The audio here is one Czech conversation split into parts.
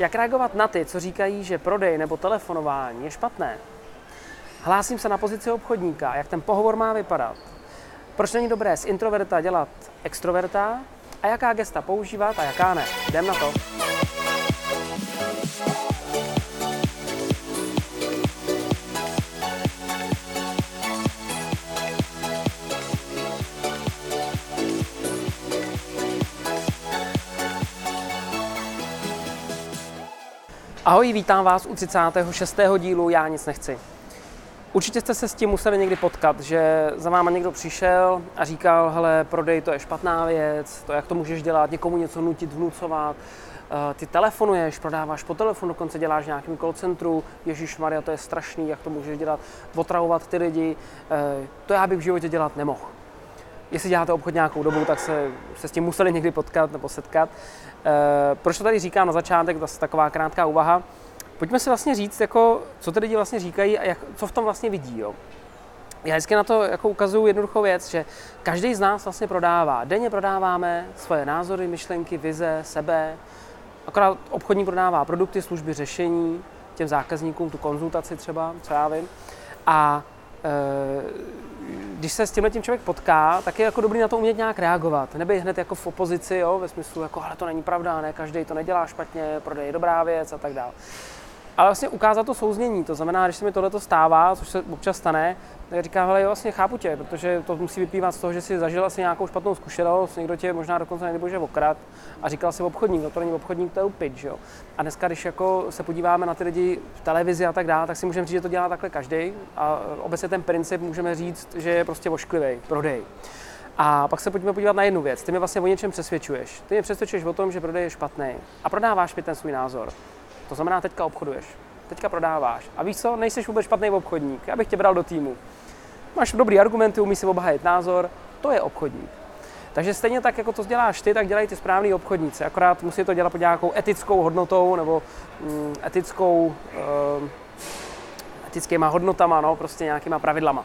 Jak reagovat na ty, co říkají, že prodej nebo telefonování je špatné? Hlásím se na pozici obchodníka, jak ten pohovor má vypadat. Proč není dobré z introverta dělat extroverta a jaká gesta používat a jaká ne. Jdem na to. Ahoj, vítám vás u 36. dílu Já nic nechci. Určitě jste se s tím museli někdy potkat, že za váma někdo přišel a říkal, hele, prodej to je špatná věc, to jak to můžeš dělat, někomu něco nutit, vnucovat, eh, ty telefonuješ, prodáváš po telefonu, dokonce děláš v nějakém call centru, Ježíš Maria, to je strašný, jak to můžeš dělat, otravovat ty lidi, eh, to já bych v životě dělat nemohl. Jestli děláte obchod nějakou dobu, tak se, se s tím museli někdy potkat nebo setkat. Eh, proč to tady říkám na začátek, zase taková krátká úvaha. Pojďme si vlastně říct, jako, co ty lidi vlastně říkají a jak, co v tom vlastně vidí. Jo. Já vždycky na to jako ukazuju jednoduchou věc, že každý z nás vlastně prodává. Denně prodáváme svoje názory, myšlenky, vize, sebe. Akorát obchodní prodává produkty, služby, řešení těm zákazníkům, tu konzultaci třeba, co já vím. A e, když se s tímhle tím člověk potká, tak je jako dobrý na to umět nějak reagovat. Nebej hned jako v opozici, jo, ve smyslu jako, ale to není pravda, ne, každý to nedělá špatně, prodej je dobrá věc a tak dále ale vlastně ukázat to souznění. To znamená, když se mi tohle stává, což se občas stane, tak říkám, hele, jo, vlastně chápu tě, protože to musí vyplývat z toho, že si zažil asi nějakou špatnou zkušenost, někdo tě možná dokonce že okrad a říkal si obchodník, no to není obchodník, to je upič, jo. A dneska, když jako se podíváme na ty lidi v televizi a tak dále, tak si můžeme říct, že to dělá takhle každý a obecně ten princip můžeme říct, že je prostě ošklivý, prodej. A pak se pojďme podívat na jednu věc. Ty mě vlastně o něčem přesvědčuješ. Ty mě přesvědčuješ o tom, že prodej je špatný a prodáváš mi ten svůj názor. To znamená, teďka obchoduješ, teďka prodáváš. A víš co, nejsi vůbec špatný obchodník, já bych tě bral do týmu. Máš dobrý argumenty, umíš si obhájit názor, to je obchodník. Takže stejně tak, jako to děláš ty, tak dělají ty správní obchodníci. Akorát musí to dělat pod nějakou etickou hodnotou nebo mm, etickou, uh, etickýma hodnotama, no, prostě nějakýma pravidlama.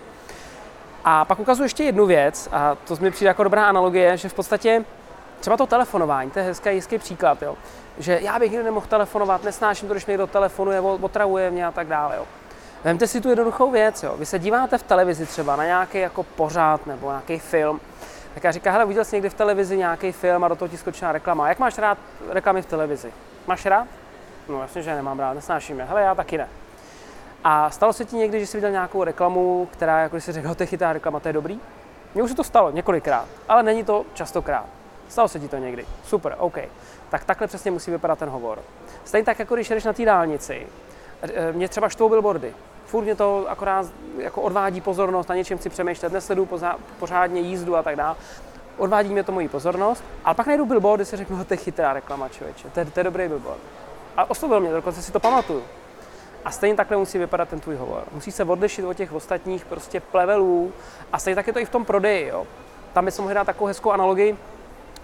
A pak ukazuji ještě jednu věc, a to mi přijde jako dobrá analogie, že v podstatě třeba to telefonování, to je hezký, hezký příklad, jo že já bych nikdy nemohl telefonovat, nesnáším to, když mi někdo telefonuje, otravuje mě a tak dále. Jo. Vemte si tu jednoduchou věc, jo. Vy se díváte v televizi třeba na nějaký jako pořád nebo nějaký film, tak já říká, hele, viděl jsi někdy v televizi nějaký film a do toho ti skočila reklama. Jak máš rád reklamy v televizi? Máš rád? No jasně, že nemám rád, nesnáším je. Hele, já taky ne. A stalo se ti někdy, že jsi viděl nějakou reklamu, která, jako si řekl, to je chytá reklama, to je dobrý? Mně už se to stalo několikrát, ale není to častokrát. Stalo se ti to někdy. Super, OK tak takhle přesně musí vypadat ten hovor. Stejně tak, jako když jdeš na té dálnici. E, mě třeba štvou billboardy. Furt mě to akorát jako odvádí pozornost, na něčem si přemýšlet, nesledu pořádně jízdu a tak dále. Odvádí mě to moji pozornost, ale pak najdu billboard, kde si řeknu, to je chytrá reklama, člověče, to je, to je dobrý billboard. A oslovil mě, dokonce si to pamatuju. A stejně takhle musí vypadat ten tvůj hovor. Musí se odlišit od těch ostatních prostě plevelů a stejně tak je to i v tom prodeji. Jo. Tam bychom mohli dát takovou hezkou analogii,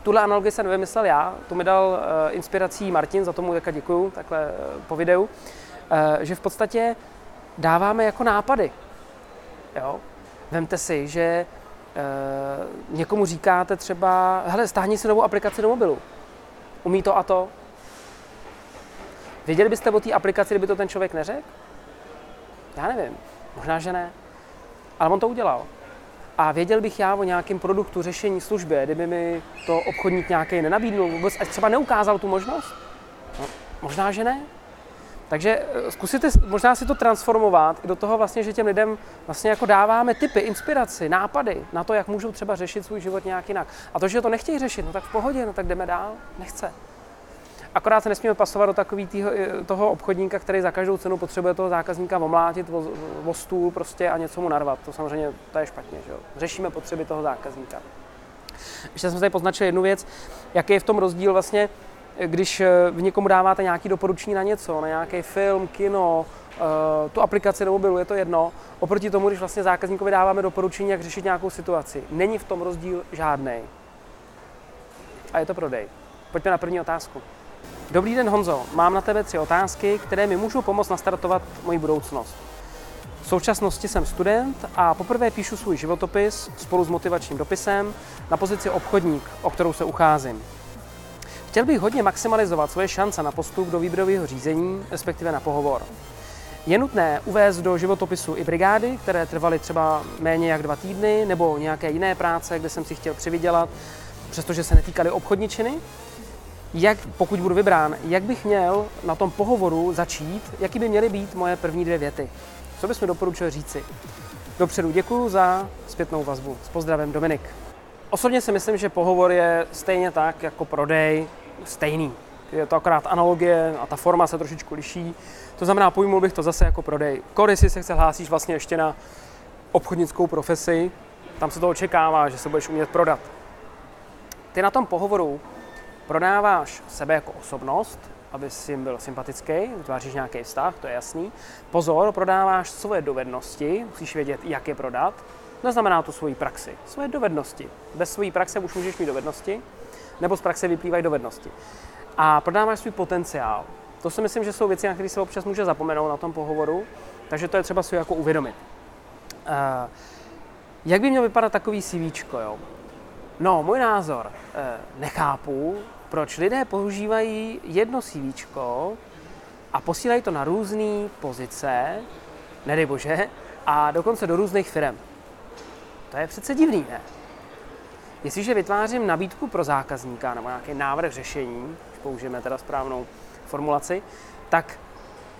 Tuhle analogii jsem nevymyslel já, tu mi dal uh, inspirací Martin, za tomu jaka děkuju, takhle uh, po videu, uh, že v podstatě dáváme jako nápady. Jo? Vemte si, že uh, někomu říkáte třeba, hele, stáhni si novou aplikaci do mobilu. Umí to a to? Věděli byste o té aplikaci, kdyby to ten člověk neřekl? Já nevím, možná, že ne. Ale on to udělal a věděl bych já o nějakém produktu, řešení, službě, kdyby mi to obchodník nějaký nenabídnul, vůbec až třeba neukázal tu možnost? No, možná, že ne. Takže eh, zkusíte možná si to transformovat i do toho vlastně, že těm lidem vlastně jako dáváme typy, inspiraci, nápady na to, jak můžou třeba řešit svůj život nějak jinak. A to, že to nechtějí řešit, no tak v pohodě, no tak jdeme dál, nechce. Akorát se nesmíme pasovat do takový týho, eh, toho obchodníka, který za každou cenu potřebuje toho zákazníka omlátit o, o stůl prostě a něco mu narvat. To samozřejmě to je špatně. Že jo? Řešíme potřeby toho zákazníka. Ještě jsme tady poznačili jednu věc, jaký je v tom rozdíl vlastně, když eh, v někomu dáváte nějaký doporučení na něco, na nějaký film, kino, eh, tu aplikaci na mobilu, je to jedno, oproti tomu, když vlastně zákazníkovi dáváme doporučení, jak řešit nějakou situaci. Není v tom rozdíl žádný. A je to prodej. Pojďme na první otázku. Dobrý den Honzo, mám na tebe tři otázky, které mi můžou pomoct nastartovat moji budoucnost. V současnosti jsem student a poprvé píšu svůj životopis spolu s motivačním dopisem na pozici obchodník, o kterou se ucházím. Chtěl bych hodně maximalizovat svoje šance na postup do výběrového řízení, respektive na pohovor. Je nutné uvést do životopisu i brigády, které trvaly třeba méně jak dva týdny, nebo nějaké jiné práce, kde jsem si chtěl přivydělat, přestože se netýkaly obchodničiny. Jak, pokud budu vybrán, jak bych měl na tom pohovoru začít, jaký by měly být moje první dvě věty. Co bys mi doporučil říci? Dopředu děkuji za zpětnou vazbu. S pozdravem Dominik. Osobně si myslím, že pohovor je stejně tak jako prodej stejný. Je to akorát analogie a ta forma se trošičku liší. To znamená, pojmul bych to zase jako prodej. Kor, si se chce hlásíš vlastně ještě na obchodnickou profesi, tam se to očekává, že se budeš umět prodat. Ty na tom pohovoru prodáváš sebe jako osobnost, aby si byl sympatický, vytváříš nějaký vztah, to je jasný. Pozor, prodáváš svoje dovednosti, musíš vědět, jak je prodat. Neznamená to svoji praxi, svoje dovednosti. Bez své praxe už můžeš mít dovednosti, nebo z praxe vyplývají dovednosti. A prodáváš svůj potenciál. To si myslím, že jsou věci, na které se občas může zapomenout na tom pohovoru, takže to je třeba si jako uvědomit. Uh, jak by měl vypadat takový CV? Jo? No, můj názor. Uh, nechápu, proč lidé používají jedno CV a posílají to na různé pozice, nedej bože, a dokonce do různých firm. To je přece divný, ne? Jestliže vytvářím nabídku pro zákazníka nebo nějaký návrh řešení, když použijeme teda správnou formulaci, tak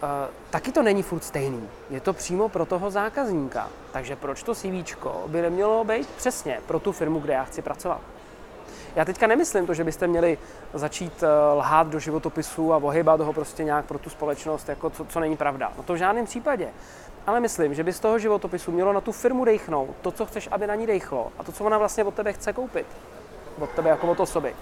uh, taky to není furt stejný. Je to přímo pro toho zákazníka. Takže proč to CV by nemělo být přesně pro tu firmu, kde já chci pracovat? Já teďka nemyslím to, že byste měli začít eh, lhát do životopisu a ohybat ho prostě nějak pro tu společnost, jako co, co není pravda. No to v žádném případě. Ale myslím, že by z toho životopisu mělo na tu firmu dejchnout to, co chceš, aby na ní dejchlo a to, co ona vlastně od tebe chce koupit. Od tebe jako od osoby.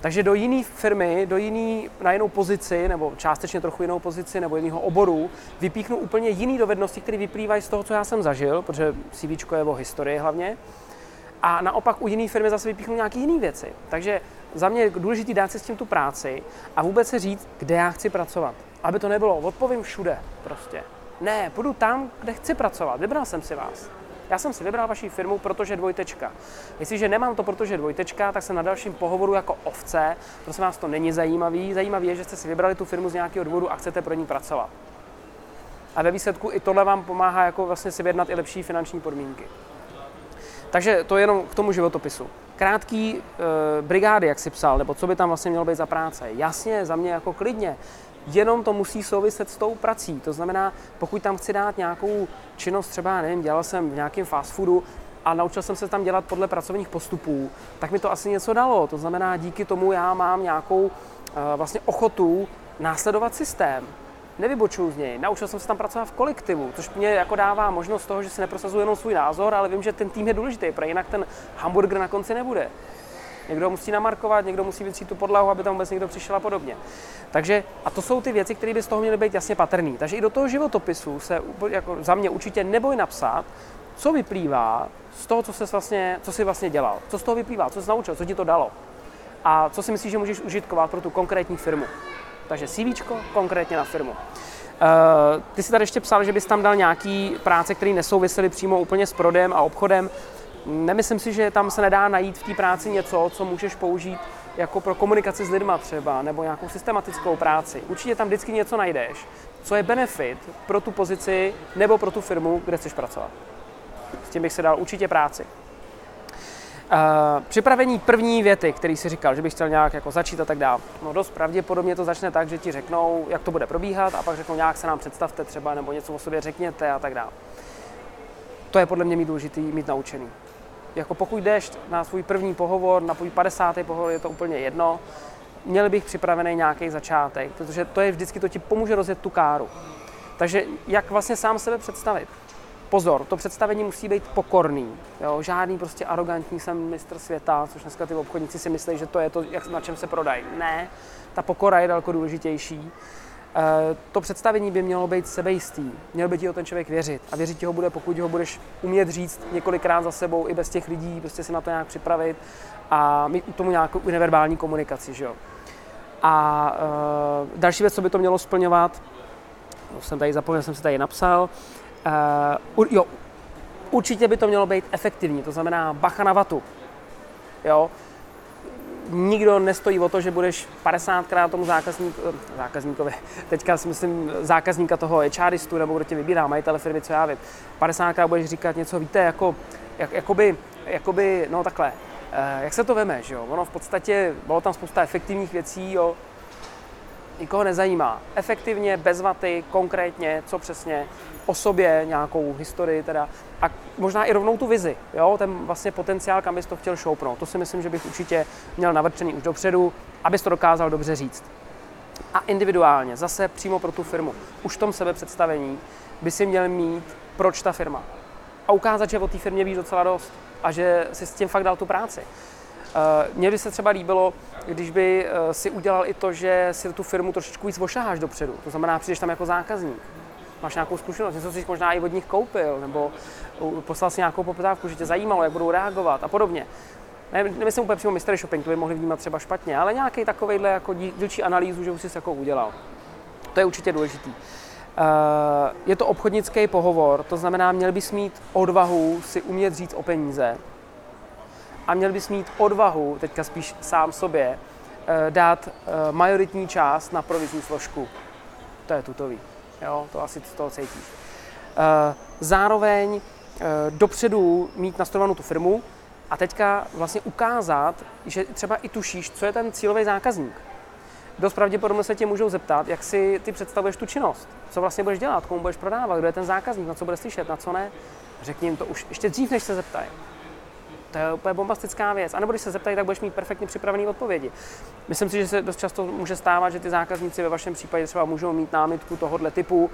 Takže do jiné firmy, do jiný, na jinou pozici, nebo částečně trochu jinou pozici, nebo jiného oboru, vypíchnu úplně jiné dovednosti, které vyplývají z toho, co já jsem zažil, protože CV je o historii hlavně. A naopak u jiné firmy zase vypíchnu nějaké jiné věci. Takže za mě je důležité dát si s tím tu práci a vůbec se říct, kde já chci pracovat. Aby to nebylo, odpovím všude prostě. Ne, půjdu tam, kde chci pracovat. Vybral jsem si vás. Já jsem si vybral vaši firmu, protože dvojtečka. Jestliže nemám to, protože dvojtečka, tak se na dalším pohovoru jako ovce. Prosím vás, to není zajímavý. Zajímavý je, že jste si vybrali tu firmu z nějakého důvodu a chcete pro ní pracovat. A ve výsledku i tohle vám pomáhá jako vlastně si vyjednat i lepší finanční podmínky. Takže to je jenom k tomu životopisu. Krátký e, brigády, jak si psal, nebo co by tam vlastně mělo být za práce. Jasně, za mě jako klidně jenom to musí souviset s tou prací. To znamená, pokud tam chci dát nějakou činnost, třeba, nevím, dělal jsem v nějakém fast foodu a naučil jsem se tam dělat podle pracovních postupů, tak mi to asi něco dalo. To znamená, díky tomu já mám nějakou uh, vlastně ochotu následovat systém. Nevybočuju z něj. Naučil jsem se tam pracovat v kolektivu, což mě jako dává možnost toho, že si neprosazuju jenom svůj názor, ale vím, že ten tým je důležitý, protože jinak ten hamburger na konci nebude. Někdo musí namarkovat, někdo musí vytřít tu podlahu, aby tam vůbec někdo přišel a podobně. Takže, a to jsou ty věci, které by z toho měly být jasně patrné. Takže i do toho životopisu se jako za mě určitě neboj napsat, co vyplývá z toho, co, jsi vlastně, co jsi vlastně dělal. Co z toho vyplývá, co jsi naučil, co ti to dalo. A co si myslíš, že můžeš užitkovat pro tu konkrétní firmu. Takže CV konkrétně na firmu. Uh, ty si tady ještě psal, že bys tam dal nějaký práce, které nesouvisely přímo úplně s prodejem a obchodem. Nemyslím si, že tam se nedá najít v té práci něco, co můžeš použít jako pro komunikaci s lidma třeba, nebo nějakou systematickou práci. Určitě tam vždycky něco najdeš, co je benefit pro tu pozici nebo pro tu firmu, kde chceš pracovat. S tím bych se dal určitě práci. Uh, připravení první věty, který si říkal, že bych chtěl nějak jako začít a tak dále. No dost pravděpodobně to začne tak, že ti řeknou, jak to bude probíhat a pak řeknou nějak se nám představte třeba nebo něco o sobě řekněte a tak dále. To je podle mě mít důležitý, mít naučený jako pokud jdeš na svůj první pohovor, na svůj 50. pohovor, je to úplně jedno, měl bych připravený nějaký začátek, protože to je vždycky, to ti pomůže rozjet tu káru. Takže jak vlastně sám sebe představit? Pozor, to představení musí být pokorný. Jo? Žádný prostě arrogantní jsem mistr světa, což dneska ty obchodníci si myslí, že to je to, jak, na čem se prodají. Ne, ta pokora je daleko důležitější. Eh, to představení by mělo být sebejistý. Měl by ti ho ten člověk věřit. A věřit ti ho bude, pokud ho budeš umět říct několikrát za sebou i bez těch lidí, prostě si na to nějak připravit a mít tomu nějakou neverbální komunikaci. Že jo? A uh, další věc, co by to mělo splňovat, no, jsem tady zapomněl, jsem si tady napsal, uh, jo, určitě by to mělo být efektivní, to znamená bacha na vatu. Jo? nikdo nestojí o to, že budeš 50krát tomu zákazník, eh, zákazníkovi, teďka si myslím zákazníka toho HRistu, nebo kdo tě vybírá, majitele firmy, co já vím, 50krát budeš říkat něco, víte, jako, jak, jakoby, jakoby, no takhle, eh, jak se to veme, že jo? Ono v podstatě, bylo tam spousta efektivních věcí, jo, nikoho nezajímá. Efektivně, bez vaty, konkrétně, co přesně, o sobě, nějakou historii teda a možná i rovnou tu vizi, jo, ten vlastně potenciál, kam bys to chtěl šoupnout. To si myslím, že bych určitě měl navrčený už dopředu, abys to dokázal dobře říct. A individuálně, zase přímo pro tu firmu, už v tom sebepředstavení by si měl mít, proč ta firma. A ukázat, že o té firmě víš docela dost a že si s tím fakt dal tu práci. Uh, mně by se třeba líbilo, když by uh, si udělal i to, že si tu firmu trošičku víc ošaháš dopředu. To znamená, přijdeš tam jako zákazník máš nějakou zkušenost, něco si možná i od nich koupil, nebo poslal si nějakou poptávku, že tě zajímalo, jak budou reagovat a podobně. Ne, nemyslím úplně přímo mystery shopping, to by mohli vnímat třeba špatně, ale nějaký takovýhle jako dílčí analýzu, že už jsi jako udělal. To je určitě důležitý. Uh, je to obchodnický pohovor, to znamená, měl bys mít odvahu si umět říct o peníze a měl bys mít odvahu, teďka spíš sám sobě, uh, dát uh, majoritní část na provizní složku. To je tutový. Jo, to asi z toho cítíš. Eh, zároveň eh, dopředu mít nastavovanou tu firmu a teďka vlastně ukázat, že třeba i tušíš, co je ten cílový zákazník. Dost pravděpodobně se tě můžou zeptat, jak si ty představuješ tu činnost, co vlastně budeš dělat, komu budeš prodávat, kdo je ten zákazník, na co bude slyšet, na co ne. Řekni jim to už ještě dřív, než se zeptají. To je úplně bombastická věc. A nebo když se zeptají, tak budeš mít perfektně připravené odpovědi. Myslím si, že se dost často může stávat, že ty zákazníci ve vašem případě třeba můžou mít námitku tohohle typu.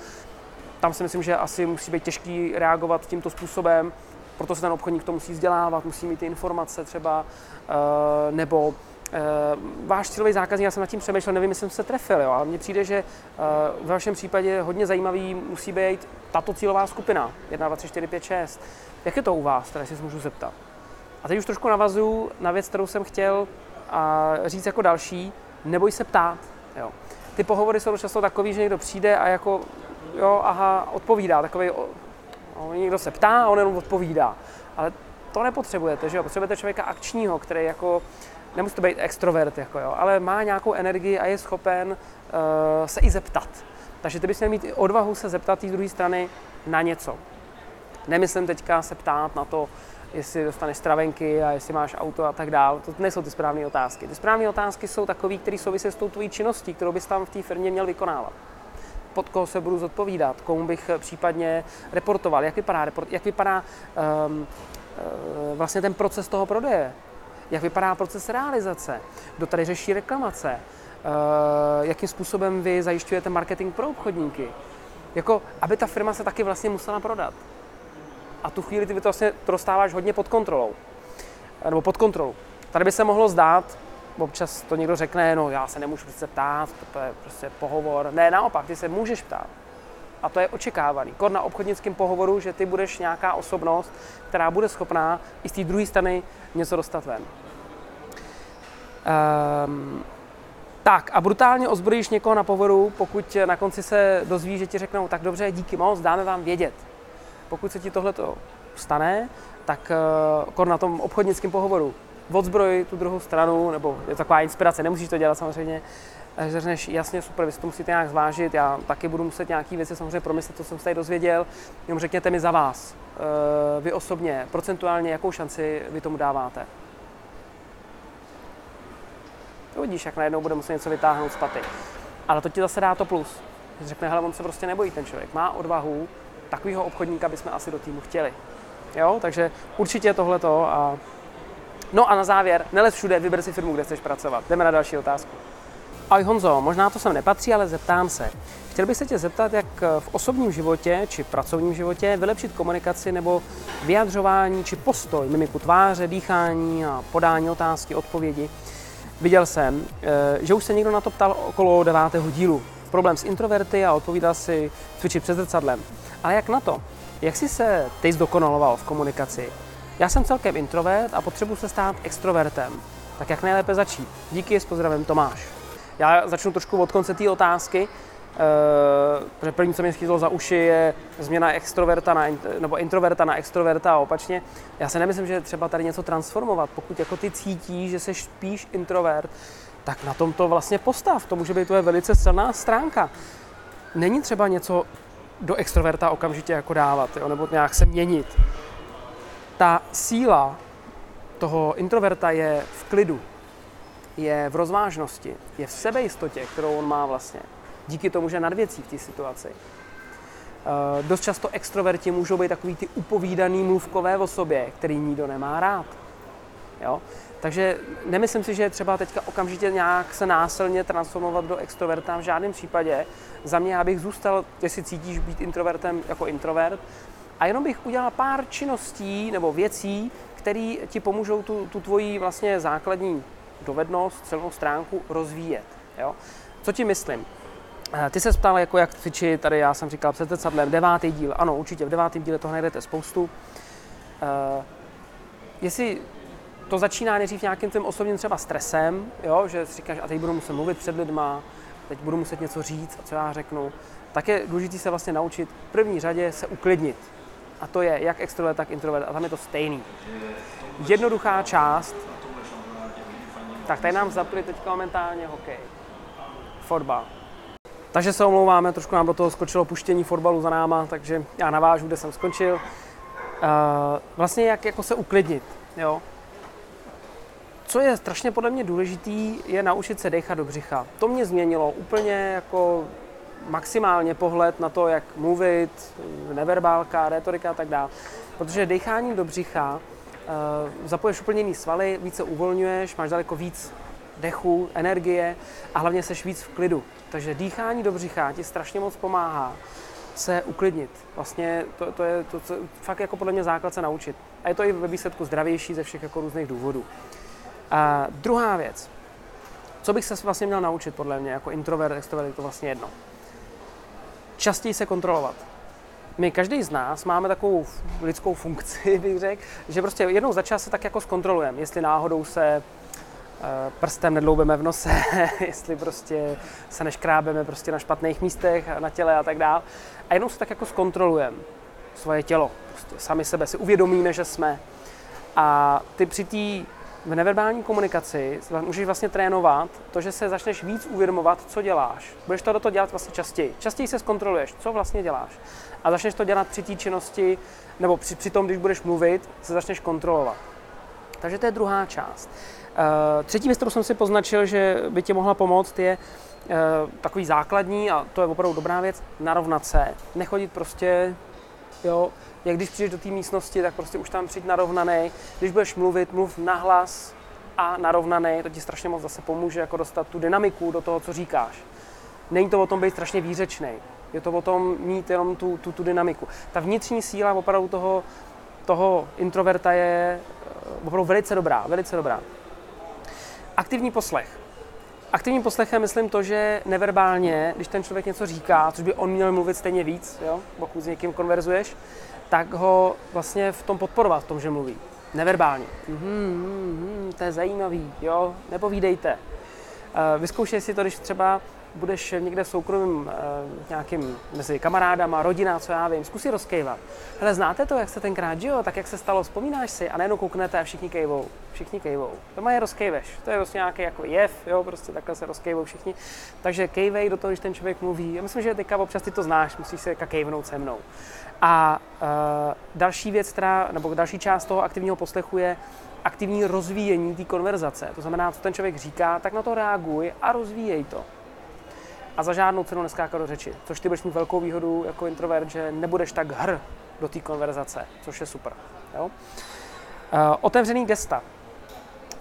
Tam si myslím, že asi musí být těžký reagovat tímto způsobem, proto se ten obchodník to musí vzdělávat, musí mít ty informace třeba, eh, nebo Uh, váš cílový zákazník, já jsem nad tím přemýšlel, nevím, jestli jsem se trefil, jo, ale mně přijde, že uh, v vašem případě hodně zajímavý musí být tato cílová skupina, 1, 2, 3, 4, 5, 6. Jak je to u vás, teda si můžu zeptat? A teď už trošku navazuju na věc, kterou jsem chtěl a říct jako další, neboj se ptát. Jo. Ty pohovory jsou často takový, že někdo přijde a jako, jo, aha, odpovídá, takový, no, někdo se ptá a on jenom odpovídá. Ale to nepotřebujete, že jo, potřebujete člověka akčního, který jako, nemusí to být extrovert, jako jo, ale má nějakou energii a je schopen uh, se i zeptat. Takže ty bys měl mít odvahu se zeptat té druhé strany na něco. Nemyslím teďka se ptát na to, jestli dostaneš stravenky a jestli máš auto a tak dále. To nejsou ty správné otázky. Ty správné otázky jsou takové, které souvisí s tou tvojí činností, kterou bys tam v té firmě měl vykonávat. Pod koho se budu zodpovídat, komu bych případně reportoval, jak vypadá, report, jak vypadá um, vlastně ten proces toho prodeje, jak vypadá proces realizace, kdo tady řeší reklamace, uh, jakým způsobem vy zajišťujete marketing pro obchodníky. Jako, aby ta firma se taky vlastně musela prodat a tu chvíli ty to vlastně dostáváš hodně pod kontrolou. Nebo pod kontrolou. Tady by se mohlo zdát, občas to někdo řekne, no já se nemůžu přece ptát, to je prostě pohovor. Ne, naopak, ty se můžeš ptát. A to je očekávaný. Kor na obchodnickém pohovoru, že ty budeš nějaká osobnost, která bude schopná i z té druhé strany něco dostat ven. Um, tak a brutálně ozbrojíš někoho na pohovoru, pokud na konci se dozví, že ti řeknou, tak dobře, díky moc, dáme vám vědět pokud se ti tohle stane, tak uh, na tom obchodnickém pohovoru odzbroj tu druhou stranu, nebo je to taková inspirace, nemusíš to dělat samozřejmě, že řekneš, jasně, super, vy si to musíte nějak zvážit, já taky budu muset nějaké věci samozřejmě promyslet, co jsem se tady dozvěděl, jenom řekněte mi za vás, uh, vy osobně, procentuálně, jakou šanci vy tomu dáváte. Uvidíš, jak najednou bude muset něco vytáhnout z paty. Ale to ti zase dá to plus. Řekne, hele, on se prostě nebojí ten člověk, má odvahu, takového obchodníka bychom asi do týmu chtěli. Jo, takže určitě tohleto a No a na závěr, nelez všude, vyber si firmu, kde chceš pracovat. Jdeme na další otázku. Ahoj Honzo, možná to sem nepatří, ale zeptám se. Chtěl bych se tě zeptat, jak v osobním životě či pracovním životě vylepšit komunikaci nebo vyjadřování či postoj, mimiku tváře, dýchání a podání otázky, odpovědi. Viděl jsem, eh, že už se někdo na to ptal okolo devátého dílu. Problém s introverty a odpovídal si cvičit před zrcadlem. Ale jak na to? Jak jsi se ty zdokonaloval v komunikaci? Já jsem celkem introvert a potřebuji se stát extrovertem. Tak jak nejlépe začít? Díky, s pozdravem Tomáš. Já začnu trošku od konce té otázky. Uh, první, co mě schytlo za uši, je změna extroverta na, nebo introverta na extroverta a opačně. Já si nemyslím, že třeba tady něco transformovat. Pokud jako ty cítíš, že jsi spíš introvert, tak na tom to vlastně postav. To může být tvoje velice silná stránka. Není třeba něco do extroverta okamžitě jako dávat, jo, nebo nějak se měnit. Ta síla toho introverta je v klidu, je v rozvážnosti, je v sebejistotě, kterou on má vlastně. Díky tomu, že nad věcí v té situaci. Uh, dost často extroverti můžou být takový ty upovídaný mluvkové o sobě, který nikdo nemá rád. Jo? Takže nemyslím si, že je třeba teďka okamžitě nějak se násilně transformovat do extroverta v žádném případě. Za mě já bych zůstal, jestli cítíš být introvertem jako introvert, a jenom bych udělal pár činností nebo věcí, které ti pomůžou tu, tu tvoji vlastně základní dovednost, celou stránku rozvíjet. Jo? Co ti myslím? Eh, ty se ptal, jako jak cvičit, tady já jsem říkal před zrcadlem, devátý díl, ano, určitě v devátém díle toho najdete spoustu. Uh, jestli to začíná nejdřív nějakým tím osobním třeba stresem, jo, že si říkáš, a teď budu muset mluvit před lidma, teď budu muset něco říct a co já řeknu, tak je důležité se vlastně naučit v první řadě se uklidnit. A to je jak extrovert, tak introvert. A tam je to stejný. Jednoduchá část. Tak tady nám zapli teď momentálně hokej. Fotbal. Takže se omlouváme, trošku nám do toho skočilo puštění fotbalu za náma, takže já navážu, kde jsem skončil. Uh, vlastně jak jako se uklidnit, jo. Co je strašně podle mě důležitý, je naučit se dechat do břicha. To mě změnilo úplně jako maximálně pohled na to, jak mluvit, neverbálka, retorika a tak dále. Protože decháním do břicha uh, zapoješ úplně jiný svaly, více uvolňuješ, máš daleko víc dechu, energie a hlavně seš víc v klidu. Takže dýchání do břicha ti strašně moc pomáhá se uklidnit. Vlastně to, to je to, co fakt jako podle mě základ se naučit. A je to i ve výsledku zdravější ze všech jako různých důvodů. A druhá věc, co bych se vlastně měl naučit podle mě jako introvert, extrovert, je to vlastně jedno. Častěji se kontrolovat. My, každý z nás, máme takovou lidskou funkci, bych řekl, že prostě jednou za čas se tak jako zkontrolujeme, jestli náhodou se eh, prstem nedloubeme v nose, jestli prostě se neškrábeme prostě na špatných místech, na těle a tak dále. A jenom se tak jako zkontrolujeme svoje tělo. Prostě sami sebe si uvědomíme, že jsme. A ty při té v neverbální komunikaci můžeš vlastně trénovat to, že se začneš víc uvědomovat, co děláš. Budeš to do toho dělat vlastně častěji. Častěji se zkontroluješ, co vlastně děláš. A začneš to dělat při té činnosti, nebo při, při tom, když budeš mluvit, se začneš kontrolovat. Takže to je druhá část. Uh, třetí věc, kterou jsem si poznačil, že by ti mohla pomoct, je uh, takový základní, a to je opravdu dobrá věc, narovnat se. Nechodit prostě, jo, jak když přijdeš do té místnosti, tak prostě už tam přijď narovnaný. Když budeš mluvit, mluv nahlas a narovnaný, to ti strašně moc zase pomůže jako dostat tu dynamiku do toho, co říkáš. Není to o tom být strašně výřečný, je to o tom mít jenom tu, tu, tu dynamiku. Ta vnitřní síla opravdu toho, toho introverta je eh, opravdu velice dobrá, velice dobrá. Aktivní poslech. Aktivním poslechem myslím to, že neverbálně, když ten člověk něco říká, což by on měl mluvit stejně víc, jo, pokud s někým konverzuješ, tak ho vlastně v tom podporovat, v tom, že mluví. Neverbálně. Mm-hmm, to je zajímavý, jo, nepovídejte. Uh, vyzkoušej si to, když třeba budeš někde v soukromém uh, nějakým mezi kamarádama, rodina, co já vím, zkusí rozkejvat. Hele, znáte to, jak se tenkrát, jo, tak jak se stalo, vzpomínáš si a najednou kouknete a všichni kejvou. Všichni kejvou. To má je rozkejveš. To je prostě nějaký jako jev, jo, prostě takhle se rozkejvou všichni. Takže kejvej do toho, když ten člověk mluví. Já myslím, že teďka občas ty to znáš, musíš se kejvnout se mnou. A uh, další věc, která, nebo další část toho aktivního poslechu je aktivní rozvíjení té konverzace. To znamená, co ten člověk říká, tak na to reaguj a rozvíjej to. A za žádnou cenu neskákat do řeči, což ty budeš mít velkou výhodu jako introvert, že nebudeš tak hr do té konverzace, což je super. Jo? Uh, otevřený gesta.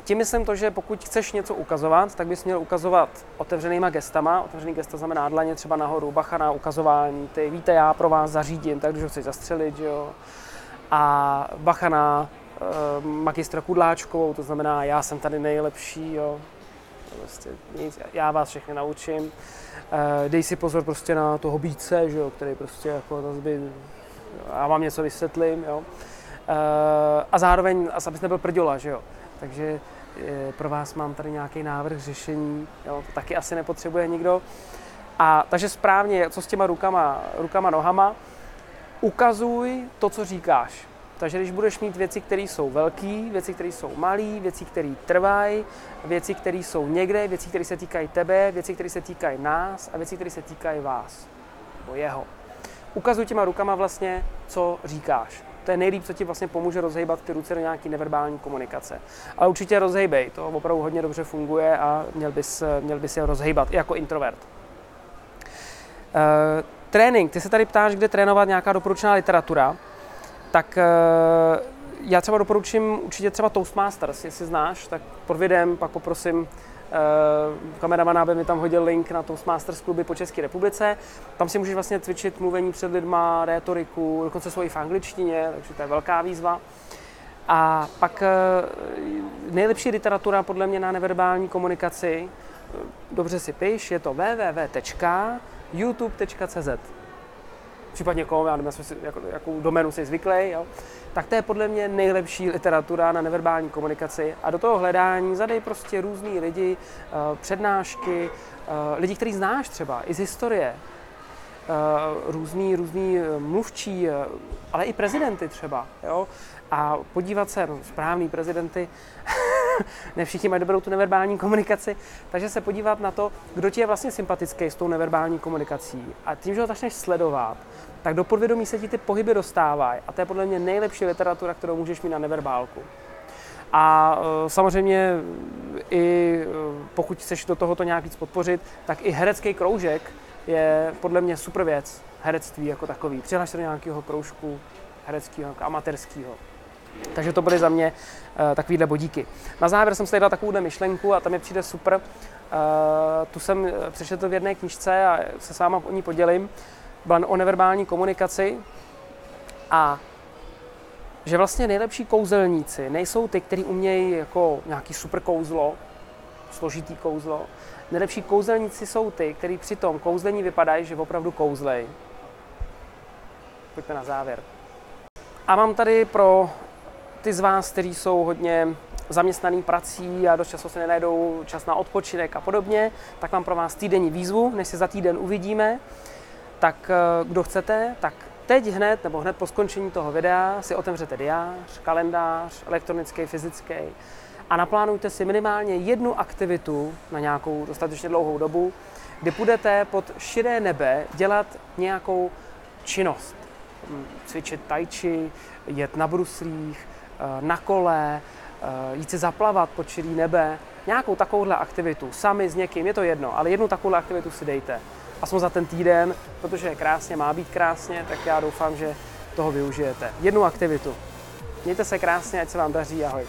Tím myslím to, že pokud chceš něco ukazovat, tak bys měl ukazovat otevřenýma gestama. Otevřený gesta znamená dlaně třeba nahoru, bacha na ukazování, ty víte, já pro vás zařídím, tak když ho chceš zastřelit, jo. A bacha na uh, magistra Kudláčkovou, to znamená, já jsem tady nejlepší, jo. Prostě nic, já vás všechny naučím. Uh, dej si pozor prostě na toho bíce, jo, který prostě jako by, já vám něco vysvětlím, jo. Uh, a zároveň, abys nebyl prděla, že jo. Takže pro vás mám tady nějaký návrh řešení, jo, to taky asi nepotřebuje nikdo. A takže správně, co s těma rukama, rukama, nohama, ukazuj to, co říkáš. Takže když budeš mít věci, které jsou velké, věci, které jsou malé, věci, které trvají, věci, které jsou někde, věci, které se týkají tebe, věci, které se týkají nás a věci, které se týkají vás nebo jeho. Ukazuj těma rukama vlastně, co říkáš. To je nejlíp, co ti vlastně pomůže rozhejbat ty ruce do nějaké neverbální komunikace. Ale určitě rozhejbej, to opravdu hodně dobře funguje a měl bys, měl bys je rozhejbat i jako introvert. Uh, trénink, ty se tady ptáš, kde trénovat nějaká doporučená literatura tak eh, já třeba doporučím určitě třeba Toastmasters, jestli znáš, tak pod videem pak poprosím Uh, kameramana, aby mi tam hodil link na Toastmasters kluby po České republice. Tam si můžeš vlastně cvičit mluvení před lidma, rétoriku, dokonce svoji v angličtině, takže to je velká výzva. A pak uh, nejlepší literatura podle mě na neverbální komunikaci, dobře si piš, je to www.youtube.cz případně koho, já nevím, si, jako, jakou doménu si zvyklý, jo, tak to je podle mě nejlepší literatura na neverbální komunikaci. A do toho hledání zadej prostě různý lidi, uh, přednášky, uh, lidi, který znáš třeba i z historie, uh, různý, různý mluvčí, ale i prezidenty třeba, jo, a podívat se, no, správný prezidenty, ne všichni mají dobrou tu neverbální komunikaci, takže se podívat na to, kdo ti je vlastně sympatický s tou neverbální komunikací. A tím, že ho začneš sledovat, tak do podvědomí se ti ty pohyby dostávají. A to je podle mě nejlepší literatura, kterou můžeš mít na neverbálku. A e, samozřejmě i e, pokud chceš do tohoto nějak víc podpořit, tak i herecký kroužek je podle mě super věc. Herectví jako takový. Přihlaš se do nějakého kroužku hereckého, jako amatérského. Takže to byly za mě uh, takovýhle bodíky. Na závěr jsem si dal takovouhle myšlenku a tam mi přijde super. Uh, tu jsem přečetl v jedné knižce a se s váma o ní podělím. Byla o neverbální komunikaci a že vlastně nejlepší kouzelníci nejsou ty, kteří umějí jako nějaký super kouzlo, složitý kouzlo. Nejlepší kouzelníci jsou ty, kteří při tom kouzlení vypadají, že opravdu kouzlej. Pojďme na závěr. A mám tady pro ty z vás, kteří jsou hodně zaměstnaný prací a dost často se nenajdou čas na odpočinek a podobně, tak mám pro vás týdenní výzvu, než se za týden uvidíme. Tak eh, kdo chcete, tak teď hned nebo hned po skončení toho videa si otevřete diář, kalendář, elektronický, fyzický a naplánujte si minimálně jednu aktivitu na nějakou dostatečně dlouhou dobu, kdy budete pod širé nebe dělat nějakou činnost. Hm, cvičit tai chi, jet na bruslích, na kole, eh, jít si zaplavat pod širý nebe, nějakou takovouhle aktivitu, sami s někým, je to jedno, ale jednu takovouhle aktivitu si dejte. Aspoň za ten týden, protože je krásně, má být krásně, tak já doufám, že toho využijete. Jednu aktivitu. Mějte se krásně, ať se vám daří, ahoj.